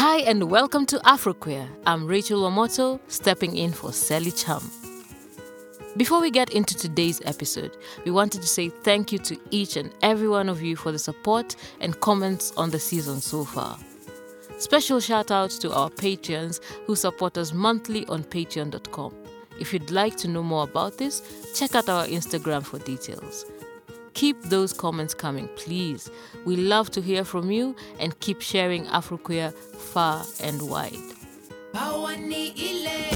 Hi and welcome to Afroqueer. I'm Rachel Wamoto, stepping in for Sally Chum. Before we get into today's episode, we wanted to say thank you to each and every one of you for the support and comments on the season so far. Special shout outs to our patrons who support us monthly on patreon.com. If you'd like to know more about this, check out our Instagram for details. Keep those comments coming, please. We love to hear from you and keep sharing Afroqueer far and wide. Power ni ile,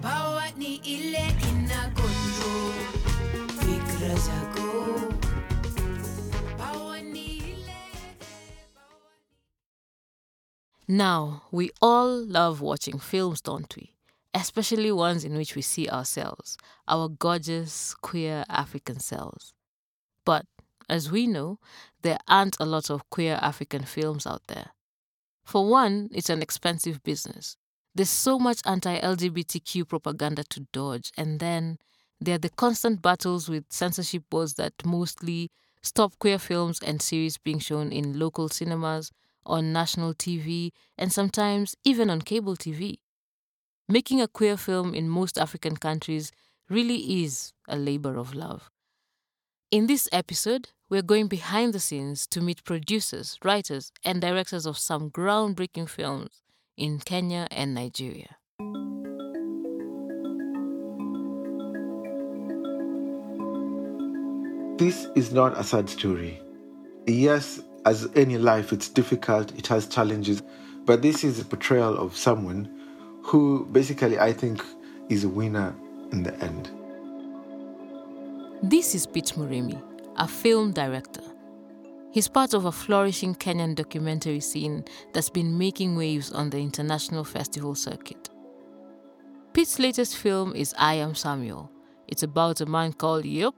power ni ile ina control fikra zako. Power ni ile, Now, we all love watching films, don't we? Especially ones in which we see ourselves, our gorgeous, queer African selves. But as we know, there aren't a lot of queer African films out there. For one, it's an expensive business. There's so much anti LGBTQ propaganda to dodge, and then there are the constant battles with censorship boards that mostly stop queer films and series being shown in local cinemas, on national TV, and sometimes even on cable TV. Making a queer film in most African countries really is a labor of love. In this episode, we're going behind the scenes to meet producers, writers, and directors of some groundbreaking films in Kenya and Nigeria. This is not a sad story. Yes, as any life, it's difficult, it has challenges, but this is a portrayal of someone who basically I think is a winner in the end. This is Pete Murimi, a film director. He's part of a flourishing Kenyan documentary scene that's been making waves on the international festival circuit. Pete's latest film is I Am Samuel. It's about a man called, yup,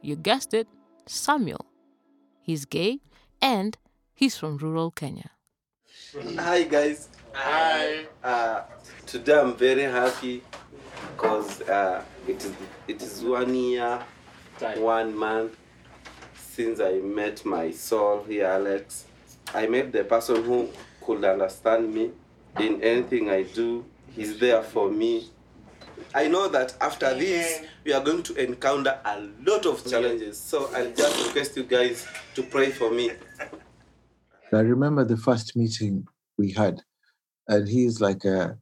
you guessed it, Samuel. He's gay and he's from rural Kenya. Hi guys. Hi. Uh, today I'm very happy because uh, it is it is one year, one month since I met my soul here, Alex. I met the person who could understand me in anything I do. He's there for me. I know that after this we are going to encounter a lot of challenges. So I'll just request you guys to pray for me. I remember the first meeting we had, and he's like, uh,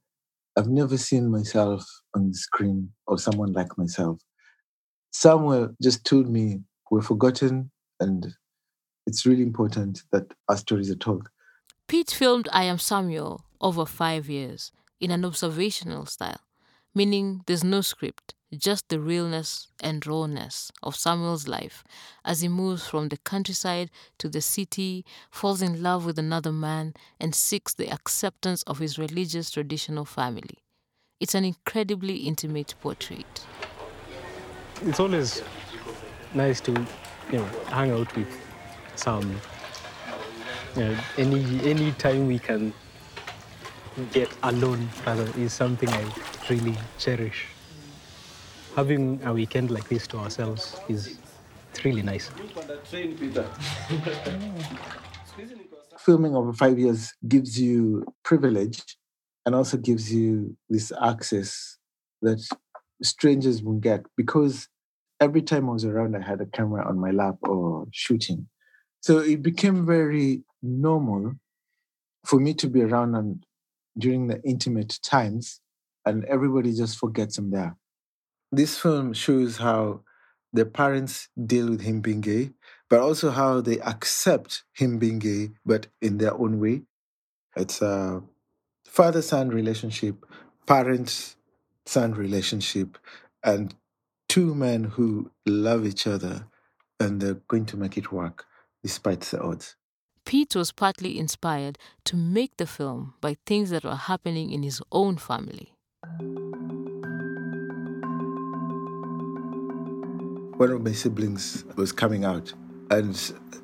I've never seen myself on the screen or someone like myself. Samuel just told me we're forgotten, and it's really important that our stories are told. Pete filmed I Am Samuel over five years in an observational style, meaning there's no script, just the realness and rawness of Samuel's life as he moves from the countryside to the city, falls in love with another man, and seeks the acceptance of his religious traditional family. It's an incredibly intimate portrait. It's always nice to you know hang out with some you know any any time we can get alone rather is something I really cherish. Having a weekend like this to ourselves is it's really nice. Filming over five years gives you privilege and also gives you this access that strangers won't get because every time I was around, I had a camera on my lap or shooting. So it became very normal for me to be around and during the intimate times, and everybody just forgets I'm there. This film shows how the parents deal with him being gay, but also how they accept him being gay, but in their own way. It's a father son relationship, parent son relationship, and two men who love each other and they're going to make it work despite the odds. Pete was partly inspired to make the film by things that were happening in his own family. One of my siblings was coming out, and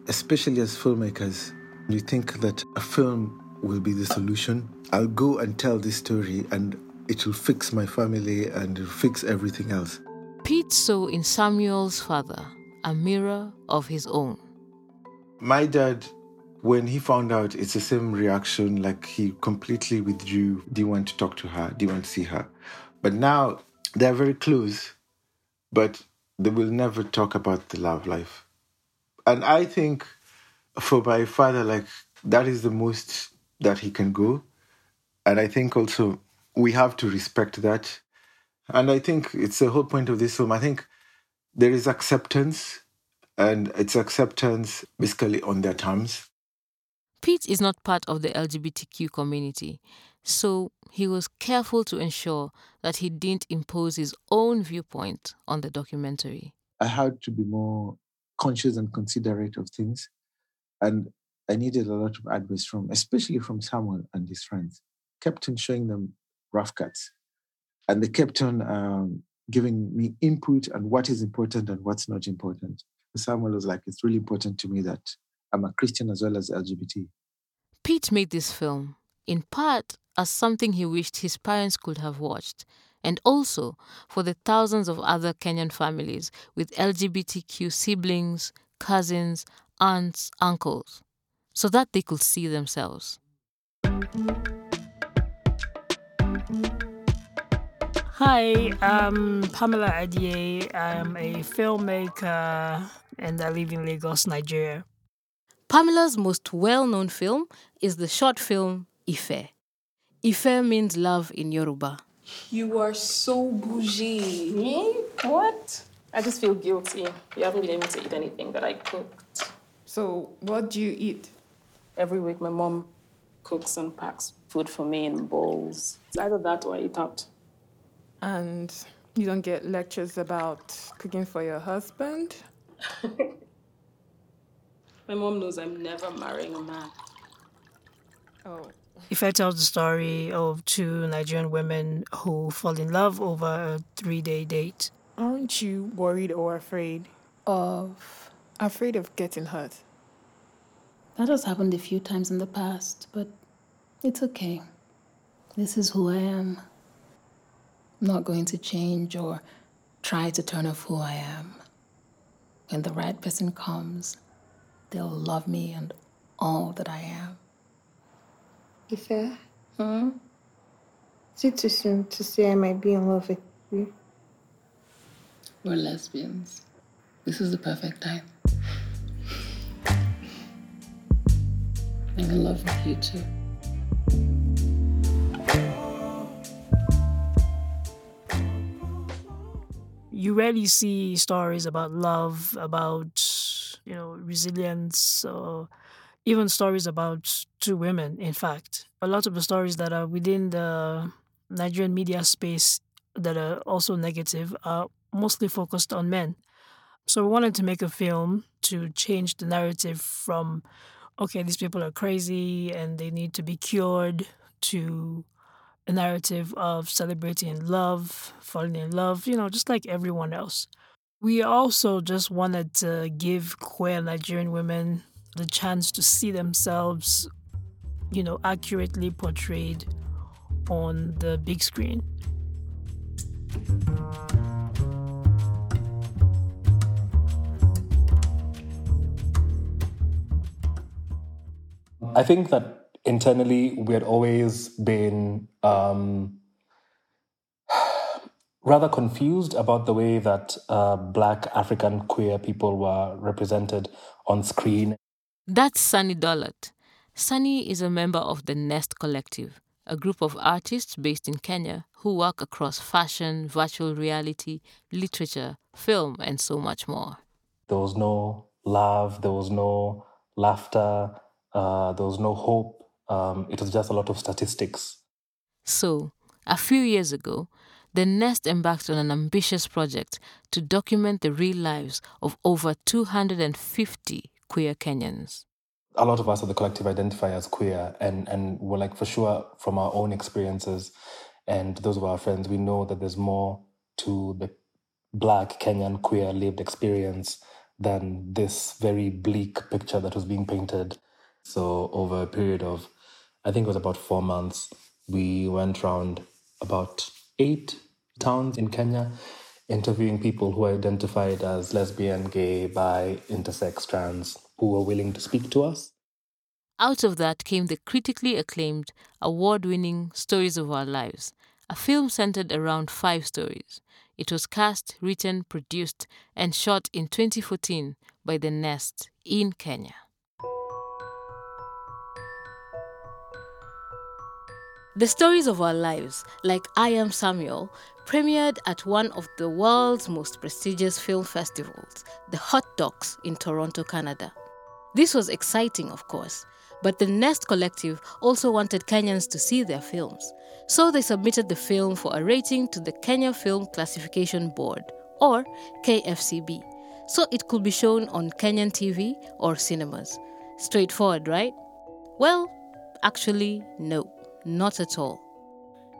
especially as filmmakers, you think that a film will be the solution. I'll go and tell this story, and it will fix my family and fix everything else. Pete saw in Samuel's father a mirror of his own. My dad When he found out, it's the same reaction. Like he completely withdrew, didn't want to talk to her, didn't want to see her. But now they're very close, but they will never talk about the love life. And I think for my father, like that is the most that he can go. And I think also we have to respect that. And I think it's the whole point of this film. I think there is acceptance, and it's acceptance basically on their terms. Pete is not part of the LGBTQ community, so he was careful to ensure that he didn't impose his own viewpoint on the documentary. I had to be more conscious and considerate of things. And I needed a lot of advice from, especially from Samuel and his friends. Kept on showing them rough cuts. And they kept on um, giving me input on what is important and what's not important. Samuel was like, it's really important to me that I'm a Christian as well as LGBT. Pete made this film, in part, as something he wished his parents could have watched, and also for the thousands of other Kenyan families with LGBTQ siblings, cousins, aunts, uncles, so that they could see themselves. Hi, I'm Pamela Adie. I'm a filmmaker and I live in Lagos, Nigeria. Pamela's most well known film is the short film Ife. Ife means love in Yoruba. You are so bougie. Me? What? I just feel guilty. You haven't been able to eat anything that I cooked. So, what do you eat? Every week, my mom cooks and packs food for me in bowls. It's either that or I eat out. And you don't get lectures about cooking for your husband? My mom knows I'm never marrying a man. Oh, If I tell the story of two Nigerian women who fall in love over a three day date. aren't you worried or afraid? of Afraid of getting hurt? that has happened a few times in the past, but it's okay. This is who I am. I'm not going to change or try to turn off who I am. When the right person comes, they'll love me and all that I am. Ife? Hmm? Is it too soon to say I might be in love with you? We're lesbians. This is the perfect time. I'm in love with you too. You rarely see stories about love, about you know resilience, or even stories about two women. In fact, a lot of the stories that are within the Nigerian media space that are also negative are mostly focused on men. So we wanted to make a film to change the narrative from, okay, these people are crazy and they need to be cured, to a narrative of celebrating love, falling in love, you know, just like everyone else. We also just wanted to give queer Nigerian women the chance to see themselves, you know, accurately portrayed on the big screen. I think that internally we had always been um, rather confused about the way that uh, Black African queer people were represented on screen. That's Sunny Dolat. Sunny is a member of the Nest Collective, a group of artists based in Kenya who work across fashion, virtual reality, literature, film, and so much more. There was no love, there was no laughter, uh, there was no hope. Um, it was just a lot of statistics. So, a few years ago, the Nest embarked on an ambitious project to document the real lives of over 250 queer Kenyans. a lot of us at the collective identify as queer and and we're like for sure from our own experiences and those of our friends we know that there's more to the black kenyan queer lived experience than this very bleak picture that was being painted so over a period of i think it was about four months we went around about eight towns in kenya interviewing people who identified as lesbian gay bi intersex trans who were willing to speak to us Out of that came the critically acclaimed, award winning Stories of Our Lives, a film centered around five stories. It was cast, written, produced, and shot in 2014 by The Nest in Kenya. The Stories of Our Lives, like I Am Samuel, premiered at one of the world's most prestigious film festivals, the Hot Docs in Toronto, Canada. This was exciting, of course, but the Nest Collective also wanted Kenyans to see their films. So they submitted the film for a rating to the Kenya Film Classification Board, or KFCB, so it could be shown on Kenyan TV or cinemas. Straightforward, right? Well, actually, no, not at all.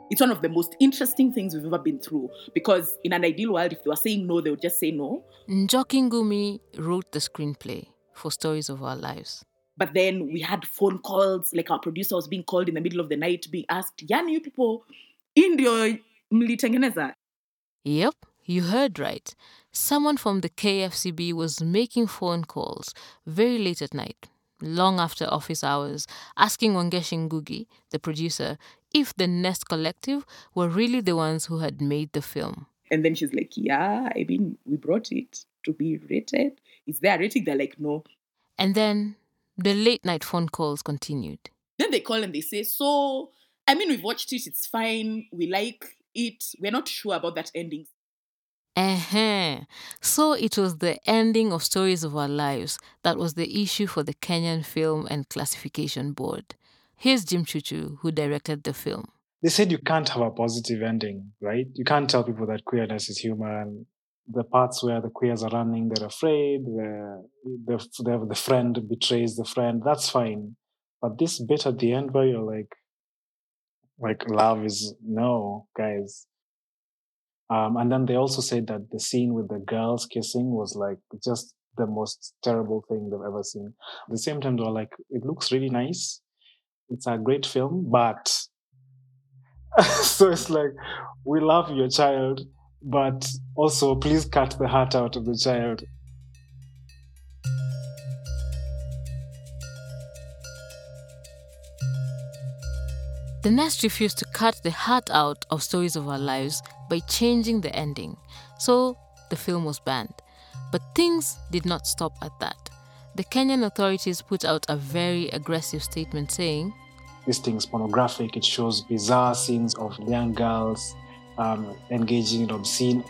It's one of the most interesting things we've ever been through because, in an ideal world, if they were saying no, they would just say no. Njoki Ngumi wrote the screenplay for Stories of Our Lives. But then we had phone calls, like our producer was being called in the middle of the night, being asked, Yani, you people, Indio mlitengeneza. Yep, you heard right. Someone from the KFCB was making phone calls very late at night, long after office hours, asking Wangechi Ngugi, the producer, if the Nest Collective were really the ones who had made the film. And then she's like, Yeah, I mean, we brought it to be rated. Is there a rating? They're like, No. And then the late night phone calls continued. Then they call and they say, So, I mean, we've watched it, it's fine, we like it, we're not sure about that ending. Uh-huh. So it was the ending of Stories of Our Lives that was the issue for the Kenyan Film and Classification Board. Here's Jim Chuchu, who directed the film. They said you can't have a positive ending, right? You can't tell people that queerness is human. The parts where the queers are running, they're afraid, the, the, the, the friend betrays the friend, that's fine. But this bit at the end where you're like, like love is no, guys. Um, and then they also said that the scene with the girls kissing was like just the most terrible thing they've ever seen. At the same time, they were like, it looks really nice. It's a great film, but so it's like, we love your child, but also please cut the heart out of the child. The Nest refused to cut the heart out of Stories of Our Lives by changing the ending, so the film was banned. But things did not stop at that. The Kenyan authorities put out a very aggressive statement saying, This thing is pornographic. It shows bizarre scenes of young girls um, engaging in obscene.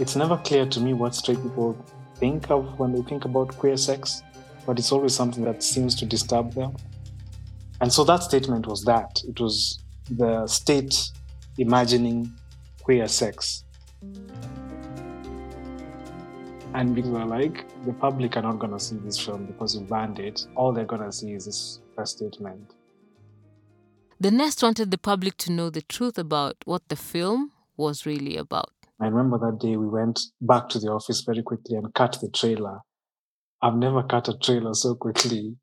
It's never clear to me what straight people think of when they think about queer sex, but it's always something that seems to disturb them. And so that statement was that it was the state imagining queer sex. And people are like, the public are not going to see this film because you banned it. All they're going to see is this press statement. The Nest wanted the public to know the truth about what the film was really about. I remember that day we went back to the office very quickly and cut the trailer. I've never cut a trailer so quickly.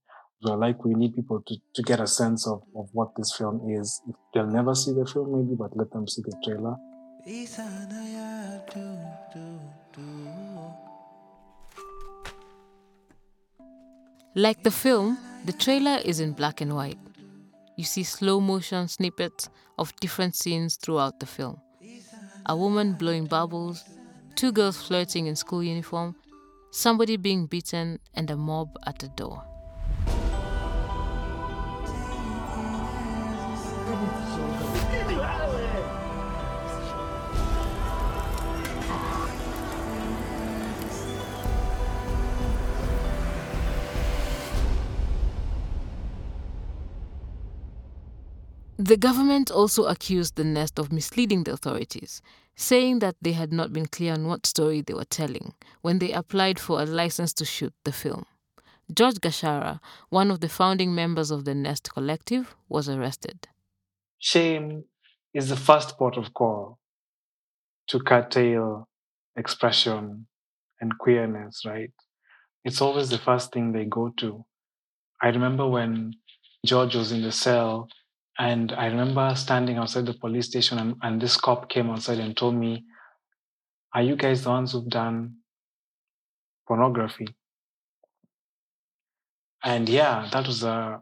Like, we need people to, to get a sense of, of what this film is. They'll never see the film, maybe, but let them see the trailer. Like the film, the trailer is in black and white. You see slow motion snippets of different scenes throughout the film. A woman blowing bubbles, two girls flirting in school uniform, somebody being beaten, and a mob at the door. The government also accused the Nest of misleading the authorities, saying that they had not been clear on what story they were telling when they applied for a license to shoot the film. George Gachara, one of the founding members of the Nest Collective, was arrested. Shame is the first port of call to curtail expression and queerness, right? It's always the first thing they go to. I remember when George was in the cell and I remember standing outside the police station, and, and this cop came outside and told me, Are you guys the ones who've done pornography? And yeah, that was a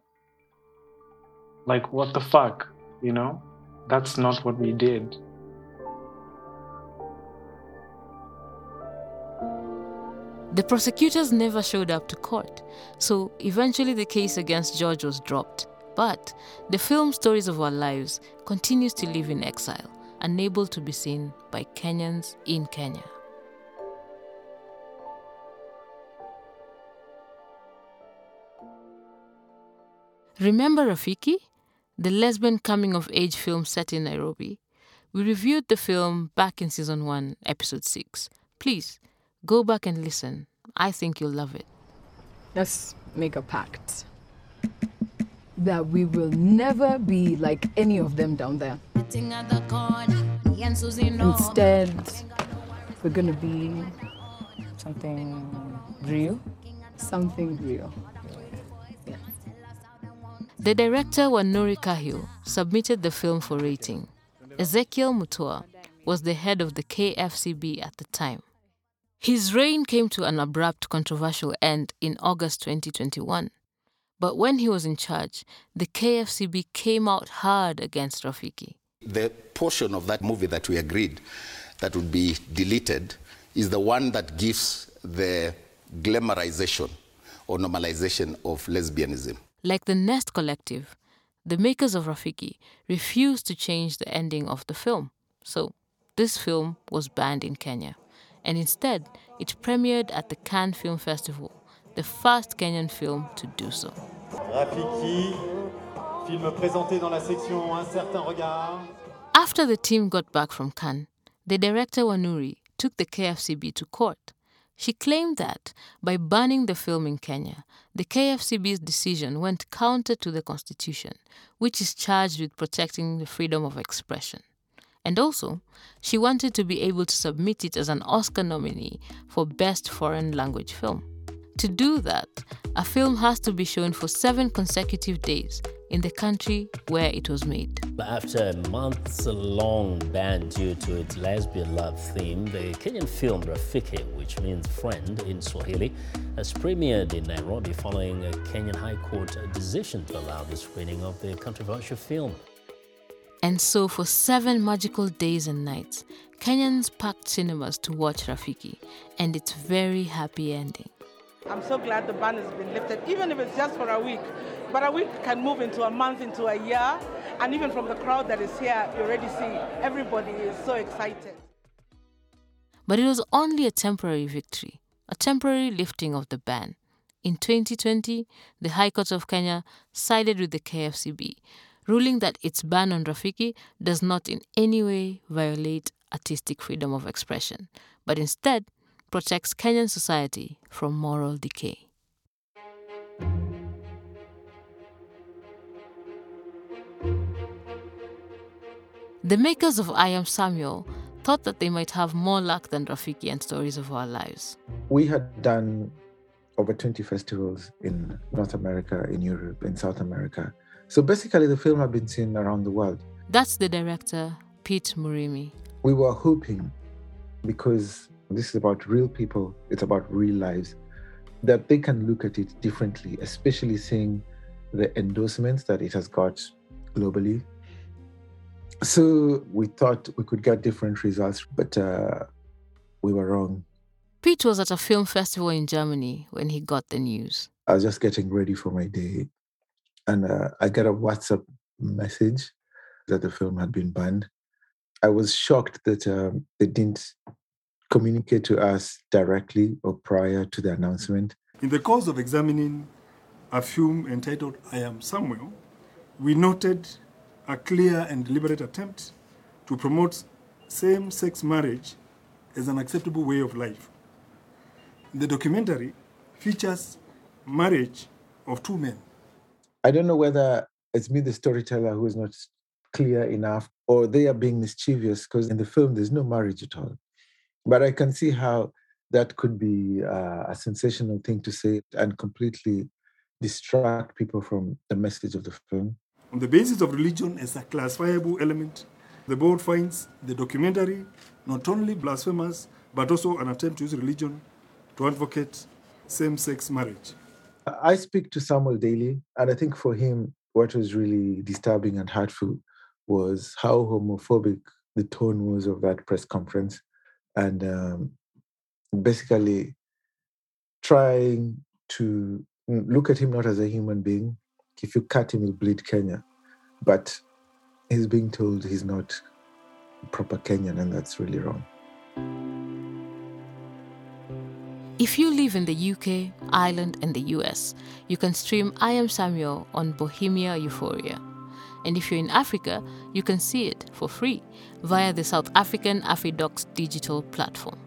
like what the fuck, you know? That's not what we did. The prosecutors never showed up to court, so eventually the case against George was dropped. But the film Stories of Our Lives continues to live in exile, unable to be seen by Kenyans in Kenya. Remember Rafiki, the lesbian coming of age film set in Nairobi? We reviewed the film back in season 1, episode 6. Please go back and listen. I think you'll love it. Let's make a pact that we will never be like any of them down there. Instead, we're gonna be something real. Something real. The director Wanuri Kahiu submitted the film for rating. Ezekiel Mutua was the head of the KFCB at the time. His reign came to an abrupt, controversial end in August 2021. But when he was in charge, the KFCB came out hard against Rafiki. The portion of that movie that we agreed that would be deleted is the one that gives the glamorization or normalization of lesbianism. Like the Nest Collective, the makers of Rafiki refused to change the ending of the film. So, this film was banned in Kenya. And instead, it premiered at the Cannes Film Festival, the first Kenyan film to do so. Rafiki, film présenté dans la section Un certain regard. After the team got back from Cannes, the director Wanuri took the KFCB to court. She claimed that by banning the film in Kenya, the KFCB's decision went counter to the constitution, which is charged with protecting the freedom of expression. And also, she wanted to be able to submit it as an Oscar nominee for Best Foreign Language Film. To do that, a film has to be shown for seven consecutive days in the country where it was made. But after a months long ban due to its lesbian love theme, the Kenyan film Rafiki, which means friend in Swahili, has premiered in Nairobi following a Kenyan High Court decision to allow the screening of the controversial film. And so, for seven magical days and nights, Kenyans packed cinemas to watch Rafiki and its very happy ending. I'm so glad the ban has been lifted, even if it's just for a week. But a week can move into a month, into a year, and even from the crowd that is here, you already see everybody is so excited. But it was only a temporary victory, a temporary lifting of the ban. In 2020, the High Court of Kenya sided with the KFCB, ruling that its ban on Rafiki does not in any way violate artistic freedom of expression, but instead protects Kenyan society from moral decay. The makers of I Am Samuel thought that they might have more luck than Rafiki and Stories of Our Lives. We had done over 20 festivals in North America, in Europe, in South America. So basically, the film had been seen around the world. That's the director, Pete Murimi. We were hoping, because this is about real people, it's about real lives, that they can look at it differently, especially seeing the endorsements that it has got globally. So we thought we could get different results, but uh, we were wrong. Pete was at a film festival in Germany when he got the news. I was just getting ready for my day, and uh, I got a WhatsApp message that the film had been banned. I was shocked that um, they didn't communicate to us directly or prior to the mm-hmm. announcement. In the course of examining a film entitled I Am Samuel, we noted a clear and deliberate attempt to promote same sex marriage as an acceptable way of life. The documentary features marriage of two men. I don't know whether it's me, the storyteller, who is not clear enough, or they are being mischievous because in the film there's no marriage at all. But I can see how that could be uh, a sensational thing to say and completely distract people from the message of the film. On the basis of religion as a classifiable element, the board finds the documentary not only blasphemous, but also an attempt to use religion to advocate same sex marriage. I speak to Samuel daily, and I think for him, what was really disturbing and hurtful was how homophobic the tone was of that press conference, and um, basically trying to look at him not as a human being. If you cut him, he'll bleed Kenya, but he's being told he's not proper Kenyan, and that's really wrong. If you live in the UK, Ireland, and the US, you can stream I Am Samuel on Bohemia Euphoria. And if you're in Africa, you can see it for free via the South African AfriDocs digital platform.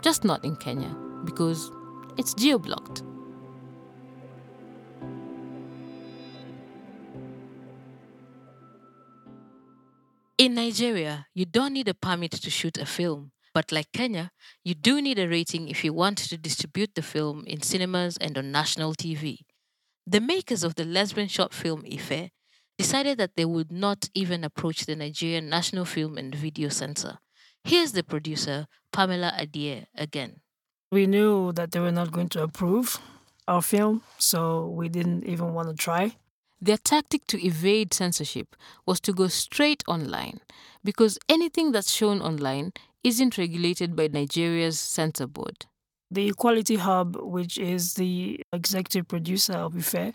Just not in Kenya, because it's geo blocked. In Nigeria, you don't need a permit to shoot a film. But like Kenya, you do need a rating if you want to distribute the film in cinemas and on national TV. The makers of the lesbian short film Ife decided that they would not even approach the Nigerian National Film and Video Censor. Here's the producer, Pamela Adie, again. We knew that they were not going to approve our film, so we didn't even want to try. Their tactic to evade censorship was to go straight online because anything that's shown online isn't regulated by Nigeria's censor board. The Equality Hub, which is the executive producer of IFE,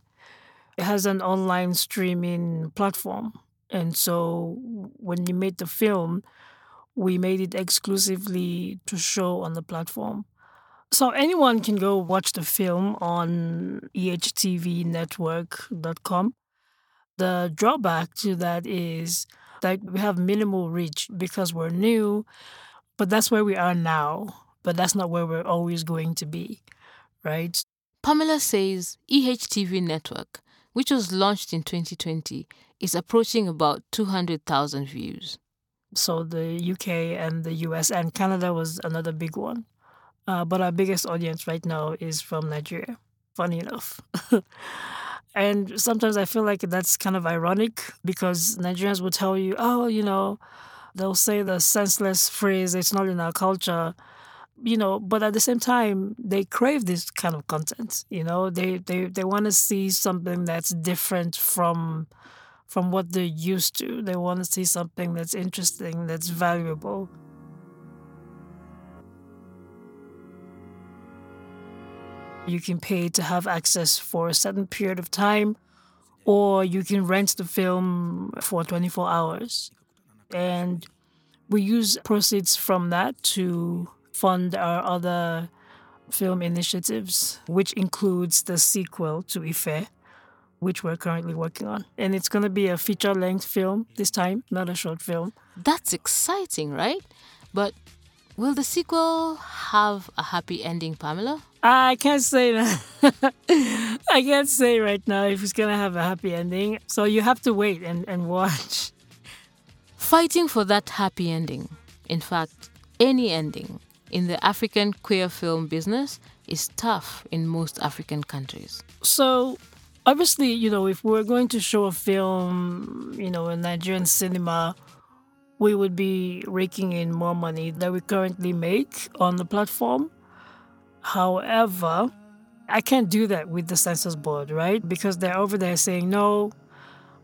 has an online streaming platform. And so when we made the film, we made it exclusively to show on the platform. So anyone can go watch the film on ehtvnetwork.com. The drawback to that is that we have minimal reach because we're new, but that's where we are now. But that's not where we're always going to be, right? Pamela says EHTV Network, which was launched in 2020, is approaching about 200,000 views. So the UK and the US and Canada was another big one. Uh, but our biggest audience right now is from Nigeria, funny enough. and sometimes I feel like that's kind of ironic because Nigerians will tell you, oh, you know, they'll say the senseless phrase, it's not in our culture, you know, but at the same time, they crave this kind of content, you know, they, they, they want to see something that's different from from what they're used to. They want to see something that's interesting, that's valuable. You can pay to have access for a certain period of time, or you can rent the film for 24 hours. And we use proceeds from that to fund our other film initiatives, which includes the sequel to Ife, which we're currently working on. And it's going to be a feature length film this time, not a short film. That's exciting, right? But will the sequel have a happy ending, Pamela? I can't say that. I can't say right now if it's going to have a happy ending. So you have to wait and, and watch. Fighting for that happy ending, in fact, any ending, in the African queer film business is tough in most African countries. So, obviously, you know, if we're going to show a film, you know, in Nigerian cinema, we would be raking in more money than we currently make on the platform. However, I can't do that with the census board, right? Because they're over there saying, no,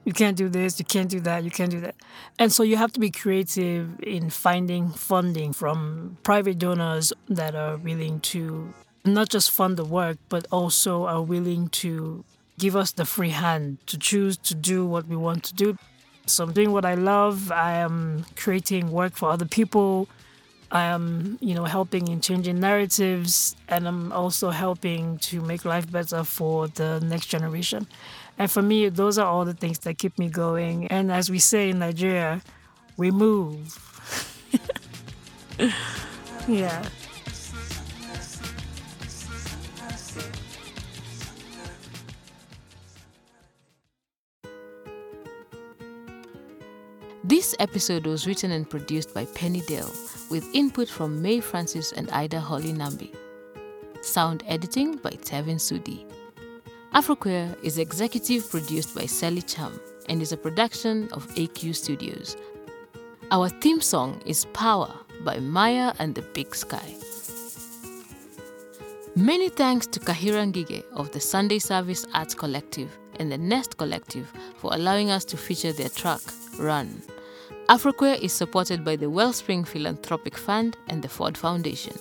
you can't do this, you can't do that, you can't do that. And so you have to be creative in finding funding from private donors that are willing to not just fund the work, but also are willing to give us the free hand to choose to do what we want to do. So I'm doing what I love. I am creating work for other people. I am, you know, helping in changing narratives, and I'm also helping to make life better for the next generation. And for me, those are all the things that keep me going. And as we say in Nigeria, we move. yeah. This episode was written and produced by Penny Dale with input from May Francis and Ida Holly Nambi. Sound editing by Tevin Sudi. Afroqueer is executive produced by Sally Cham and is a production of AQ Studios. Our theme song is Power by Maya and the Big Sky. Many thanks to Kahira Ngige of the Sunday Service Arts Collective and the Nest Collective for allowing us to feature their track, Run. Afroqueer is supported by the Wellspring Philanthropic Fund and the Ford Foundation.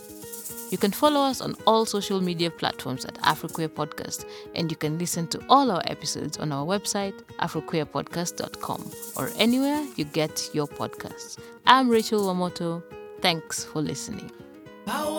You can follow us on all social media platforms at Afroqueer Podcast, and you can listen to all our episodes on our website, afroqueerpodcast.com, or anywhere you get your podcasts. I'm Rachel Wamoto. Thanks for listening. Power